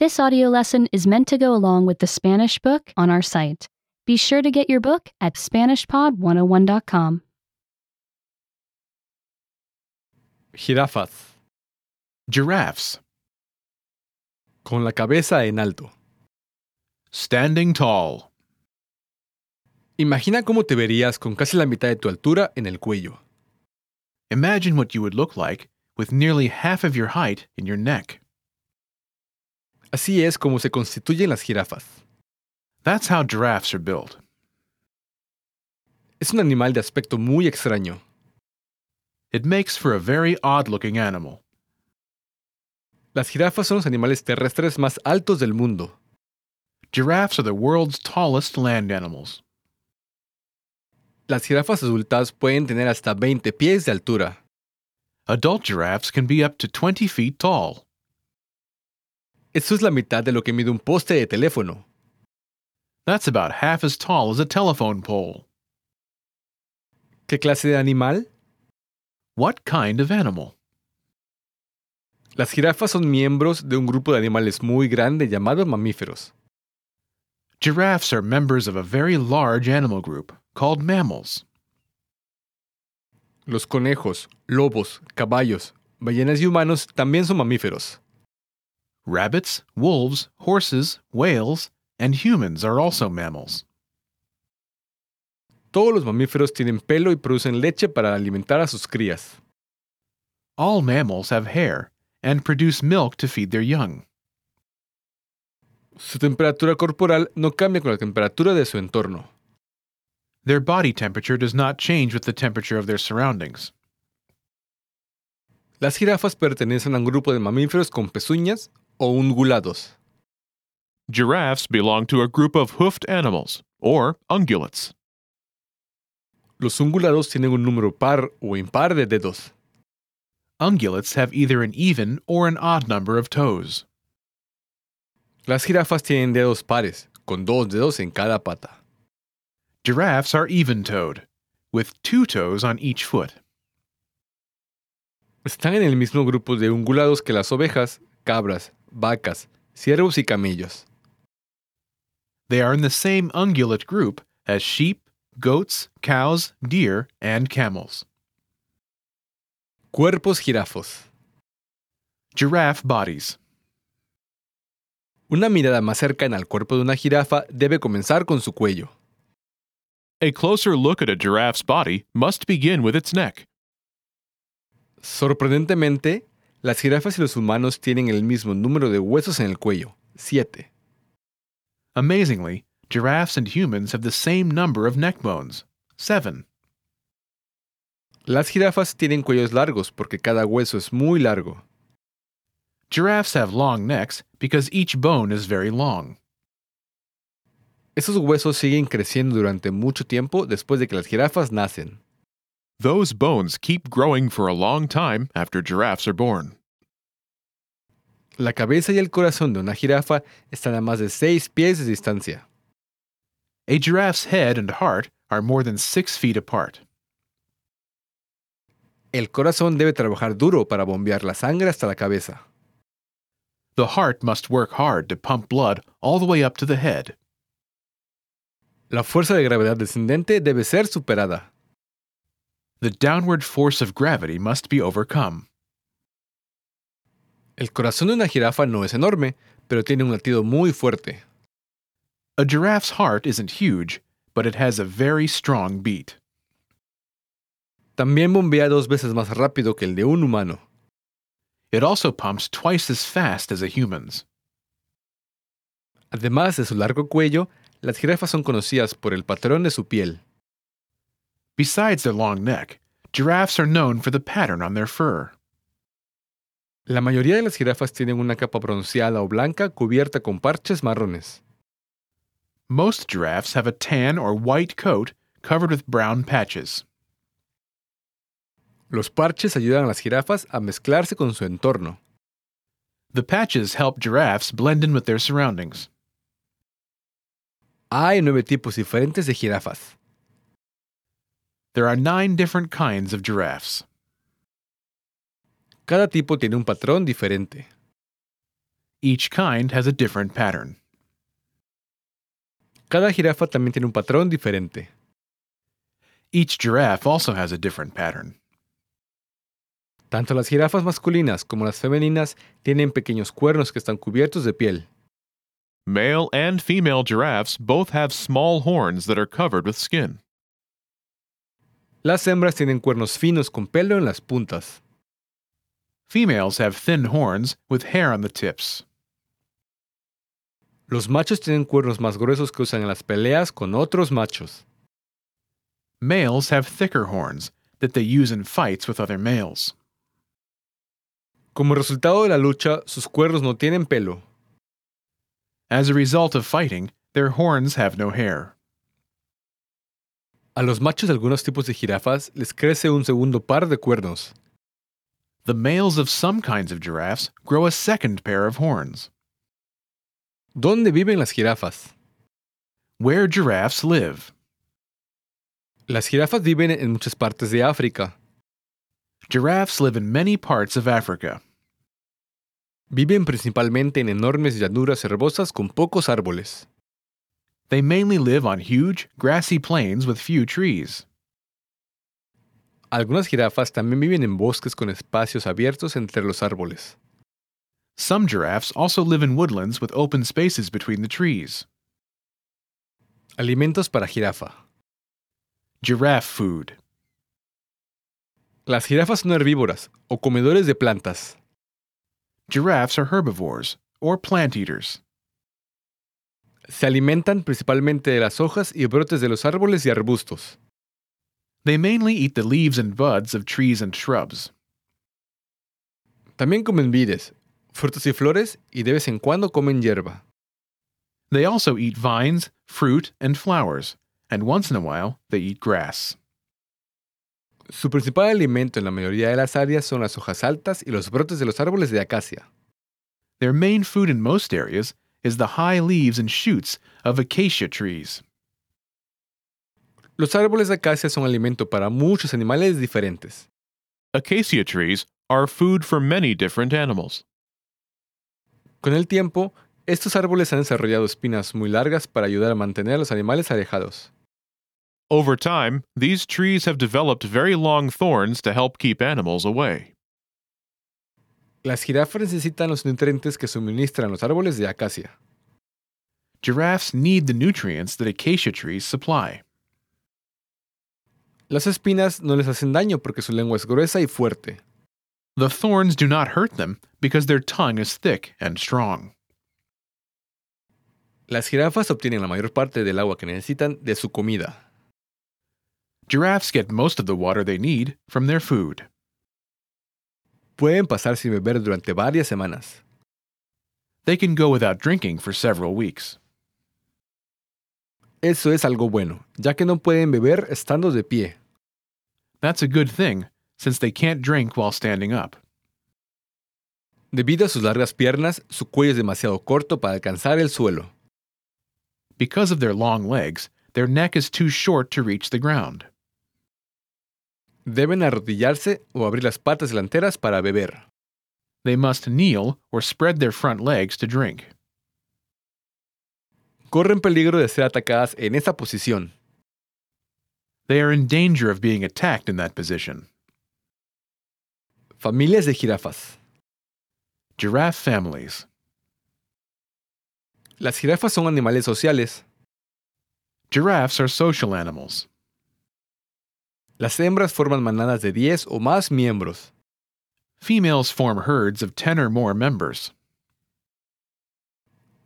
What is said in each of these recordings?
This audio lesson is meant to go along with the Spanish book on our site. Be sure to get your book at SpanishPod101.com. Jirafas. Giraffes. Con la cabeza en alto. Standing tall. Imagina cómo te verías con casi la mitad de tu altura en el cuello. Imagine what you would look like with nearly half of your height in your neck. Así es como se constituyen las jirafas. That's how giraffes are built. Es un animal de aspecto muy extraño. It makes for a very odd looking animal. Las jirafas son los animales terrestres más altos del mundo. Giraffes are the world's tallest land animals. Las jirafas adultas pueden tener hasta 20 pies de altura. Adult giraffes can be up to 20 feet tall. Eso es la mitad de lo que mide un poste de teléfono. That's about half as tall as a telephone pole. ¿Qué clase de animal? What kind of animal? Las jirafas son miembros de un grupo de animales muy grande llamado mamíferos. Giraffes are members of a very large animal group called mammals. Los conejos, lobos, caballos, ballenas y humanos también son mamíferos. Rabbits, wolves, horses, whales, and humans are also mammals. Todos los mamíferos tienen pelo y producen leche para alimentar a sus crías. All mammals have hair and produce milk to feed their young. Su temperatura corporal no cambia con la temperatura de su entorno. Their body temperature does not change with the temperature of their surroundings. Las jirafas pertenecen a un grupo de mamíferos con pezuñas o ungulados. Giraffes belong to a group of hoofed animals, or ungulates. Los ungulados tienen un número par o impar de dedos. Ungulates have either an even or an odd number of toes. Las jirafas tienen dedos pares, con dos dedos en cada pata. Giraffes are even toed, with two toes on each foot. Están en el mismo grupo de ungulados que las ovejas, cabras, vacas, ciervos y camellos. They are in the same ungulate group as sheep, goats, cows, deer, and camels. Cuerpos jirafos. Giraffe bodies. Una mirada más cercana al cuerpo de una jirafa debe comenzar con su cuello. A closer look at a giraffe's body must begin with its neck. Sorprendentemente, las jirafas y los humanos tienen el mismo número de huesos en el cuello, 7. Amazingly, giraffes and humans have the same number of neck bones, seven. Las jirafas tienen cuellos largos porque cada hueso es muy largo. Giraffes have long necks because each bone is very long. Esos huesos siguen creciendo durante mucho tiempo después de que las jirafas nacen. Those bones keep growing for a long time after giraffes are born. La cabeza y el corazón de una jirafa están a más de 6 pies de distancia. A giraffe's head and heart are more than six feet apart. El corazón debe trabajar duro para bombear la sangre hasta la cabeza. The heart must work hard to pump blood all the way up to the head. La fuerza de gravedad descendente debe ser superada. The downward force of gravity must be overcome. El corazón de una jirafa no es enorme, pero tiene un latido muy fuerte. A giraffe's heart isn't huge, but it has a very strong beat. También bombea dos veces más rápido que el de un humano. It also pumps twice as fast as a human's. Además de su largo cuello, las jirafas son conocidas por el patrón de su piel. Besides their long neck, giraffes are known for the pattern on their fur. La mayoría de las jirafas tienen una capa bronceada o blanca cubierta con parches marrones. Most giraffes have a tan or white coat covered with brown patches. Los parches ayudan a las jirafas a mezclarse con su entorno. The patches help giraffes blend in with their surroundings. Hay nueve tipos diferentes de jirafas. There are nine different kinds of giraffes. Cada tipo tiene un patrón diferente. Each kind has a different pattern. Cada jirafa también tiene un patrón diferente. Each giraffe also has a different pattern. Tanto las jirafas masculinas como las femeninas tienen pequeños cuernos que están cubiertos de piel. Male and female giraffes both have small horns that are covered with skin. Las hembras tienen cuernos finos con pelo en las puntas. Females have thin horns with hair on the tips. Los machos tienen cuernos más gruesos que usan en las peleas con otros machos. Males have thicker horns that they use in fights with other males. Como resultado de la lucha, sus cuernos no tienen pelo. As a result of fighting, their horns have no hair. A los machos de algunos tipos de jirafas les crece un segundo par de cuernos. The males of some kinds of giraffes grow a second pair of horns. ¿Dónde viven las jirafas? Where giraffes live. Las jirafas viven en muchas partes de África. Giraffes live in many parts of Africa. Viven principalmente en enormes llanuras herbosas con pocos árboles. They mainly live on huge, grassy plains with few trees. Algunas jirafas también viven en bosques con espacios abiertos entre los árboles. Some giraffes also live in woodlands with open spaces between the trees. Alimentos para jirafa. Giraffe food. Las jirafas son herbívoras o comedores de plantas. Giraffes are herbivores, or plant eaters. Se alimentan principalmente de las hojas y brotes de los árboles y arbustos. They mainly eat the leaves and buds of trees and shrubs. También comen vides, frutos y flores y de vez en cuando comen hierba. They also eat vines, fruit, and flowers, and once in a while they eat grass. Su principal alimento en la mayoría de las áreas son las hojas altas y los brotes de los árboles de acacia. Their main food in most areas is the high leaves and shoots of acacia trees. Los árboles de acacia son alimento para muchos animales diferentes. Acacia trees are food for many different animals. Con el tiempo, estos árboles han desarrollado espinas muy largas para ayudar a mantener a los animales alejados. Over time, these trees have developed very long thorns to help keep animals away. Las jirafas necesitan los nutrientes que suministran los árboles de acacia. Giraffes need the nutrients that acacia trees supply. Las espinas no les hacen daño porque su lengua es gruesa y fuerte. The thorns do not hurt them because their tongue is thick and strong. Las jirafas obtienen la mayor parte del agua que necesitan de su comida. Giraffes get most of the water they need from their food. Pueden pasar sin beber durante varias semanas. They can go without drinking for several weeks. Eso es algo bueno, ya que no pueden beber estando de pie. That's a good thing, since they can't drink while standing up. Debido a sus largas piernas, su cuello es demasiado corto para alcanzar el suelo. Because of their long legs, their neck is too short to reach the ground. Deben arrodillarse o abrir las patas delanteras para beber. They must kneel or spread their front legs to drink. Corren peligro de ser atacadas en esa posición. They are in danger of being attacked in that position. Familias de jirafas. Giraffe families. Las jirafas son animales sociales. Giraffes are social animals. Las hembras forman manadas de 10 o más miembros. Females form herds of 10 or more members.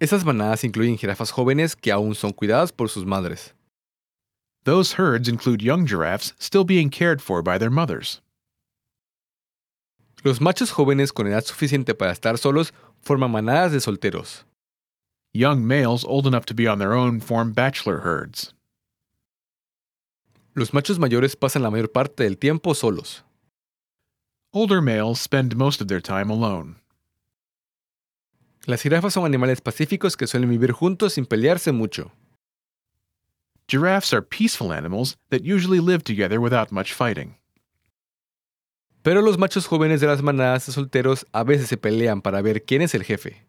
Esas manadas incluyen jirafas jóvenes que aún son cuidadas por sus madres. Those herds include young giraffes still being cared for by their mothers. Los machos jóvenes con edad suficiente para estar solos forman manadas de solteros. Young males old enough to be on their own form bachelor herds. Los machos mayores pasan la mayor parte del tiempo solos. Older males spend most of their time alone. Las jirafas son animales pacíficos que suelen vivir juntos sin pelearse mucho. Giraffes are peaceful animals that usually live together without much fighting. Pero los machos jóvenes de las manadas de solteros a veces se pelean para ver quién es el jefe.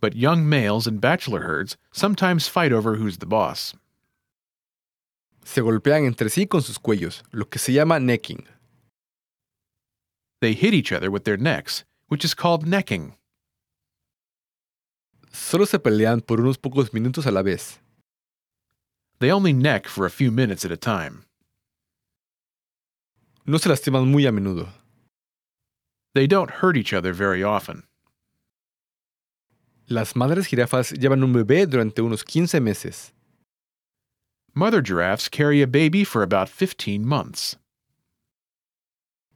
but young males in bachelor herds sometimes fight over who's the boss. Se golpean entre sí con sus cuellos, lo que se llama necking. They hit each other with their necks, which is called necking. Solo se pelean por unos pocos minutos a la vez. They only neck for a few minutes at a time. No se lastiman muy a menudo. They don't hurt each other very often. Las madres jirafas llevan un bebé durante unos 15 meses. Mother giraffes carry a baby for about 15 months.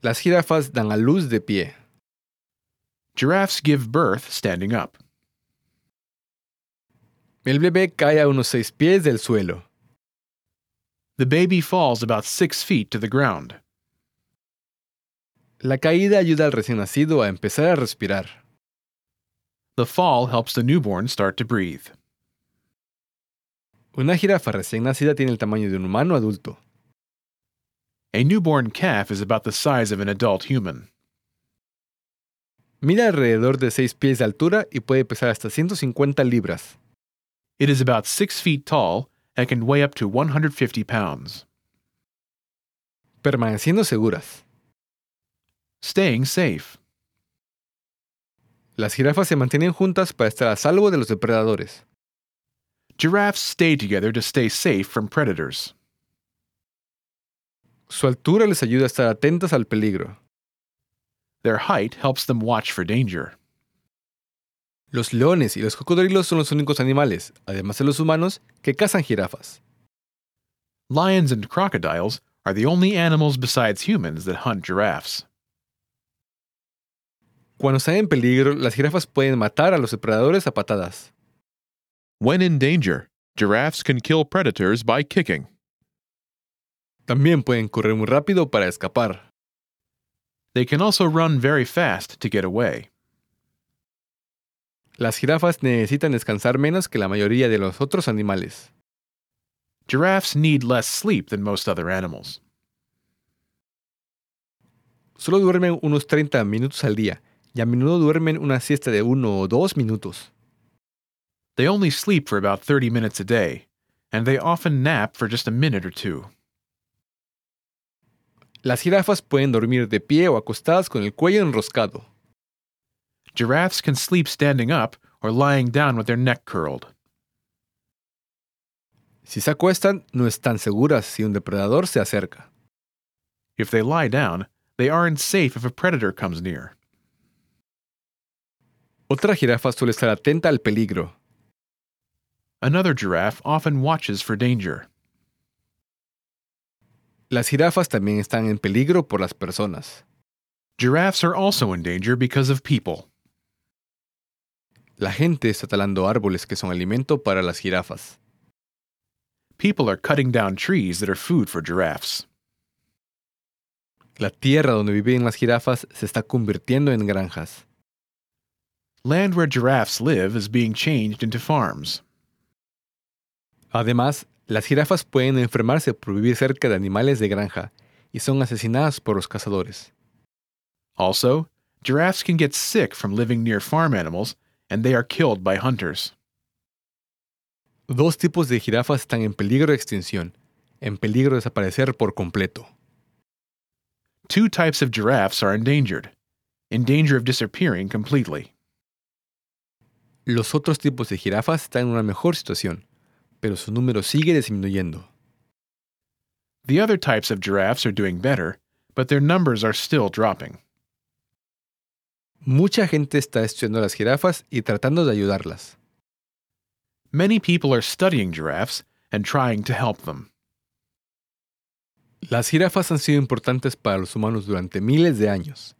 Las jirafas dan a luz de pie. Giraffes give birth standing up. El bebé cae a unos seis pies del suelo. The baby falls about 6 feet to the ground. La caída ayuda al recién nacido a empezar a respirar. The fall helps the newborn start to breathe. Una jirafa recién nacida tiene el tamaño de un humano adulto. A newborn calf is about the size of an adult human. Mide alrededor de 6 pies de altura y puede pesar hasta 150 libras. It is about 6 feet tall and can weigh up to 150 pounds. Permaneciendo seguras. Staying safe. Las jirafas se mantienen juntas para estar a salvo de los depredadores. Giraffes stay together to stay safe from predators. Su altura les ayuda a estar atentas al peligro. Their height helps them watch for danger. Los leones y los cocodrilos son los únicos animales, además de los humanos, que cazan jirafas. Lions and crocodiles are the only animals besides humans that hunt giraffes. Cuando están en peligro, las jirafas pueden matar a los depredadores a patadas. When in danger, giraffes can kill predators by kicking. También pueden correr muy rápido para escapar. They can also run very fast to get away. Las jirafas necesitan descansar menos que la mayoría de los otros animales. Giraffes need less sleep than most other animals. Solo duermen unos 30 minutos al día y a menudo duermen una siesta de uno o dos minutos. They only sleep for about 30 minutes a day, and they often nap for just a minute or two. Las jirafas pueden dormir de pie o acostadas con el cuello enroscado. Giraffes can sleep standing up or lying down with their neck curled. Si se acuestan, no están seguras si un depredador se acerca. If they lie down, they aren't safe if a predator comes near. Otra jirafa suele estar atenta al peligro. Another giraffe often watches for danger. Las jirafas también están en peligro por las personas. Giraffes are also in danger because of people. La gente está talando árboles que son alimento para las jirafas. People are cutting down trees that are food for giraffes. La tierra donde viven las jirafas se está convirtiendo en granjas. Land where giraffes live is being changed into farms. Además, las jirafas pueden enfermarse por vivir cerca de animales de granja y son asesinadas por los cazadores. Also, giraffes can get sick from living near farm animals, and they are killed by hunters. Dos tipos de jirafas están en peligro de extinción, en peligro de desaparecer por completo. Two types of giraffes are endangered, in danger of disappearing completely. Los otros tipos de jirafas están en una mejor situación, pero su número sigue disminuyendo. The other types of giraffes are doing better, but their numbers are still dropping. Mucha gente está estudiando las jirafas y tratando de ayudarlas. Many people are studying giraffes and trying to help them. Las jirafas han sido importantes para los humanos durante miles de años.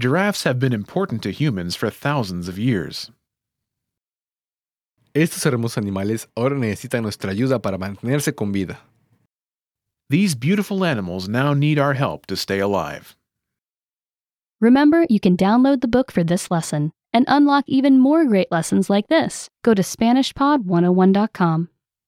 Giraffes have been important to humans for thousands of years. Estos hermosos animales ahora necesitan nuestra ayuda para mantenerse con vida. These beautiful animals now need our help to stay alive. Remember, you can download the book for this lesson and unlock even more great lessons like this. Go to SpanishPod101.com.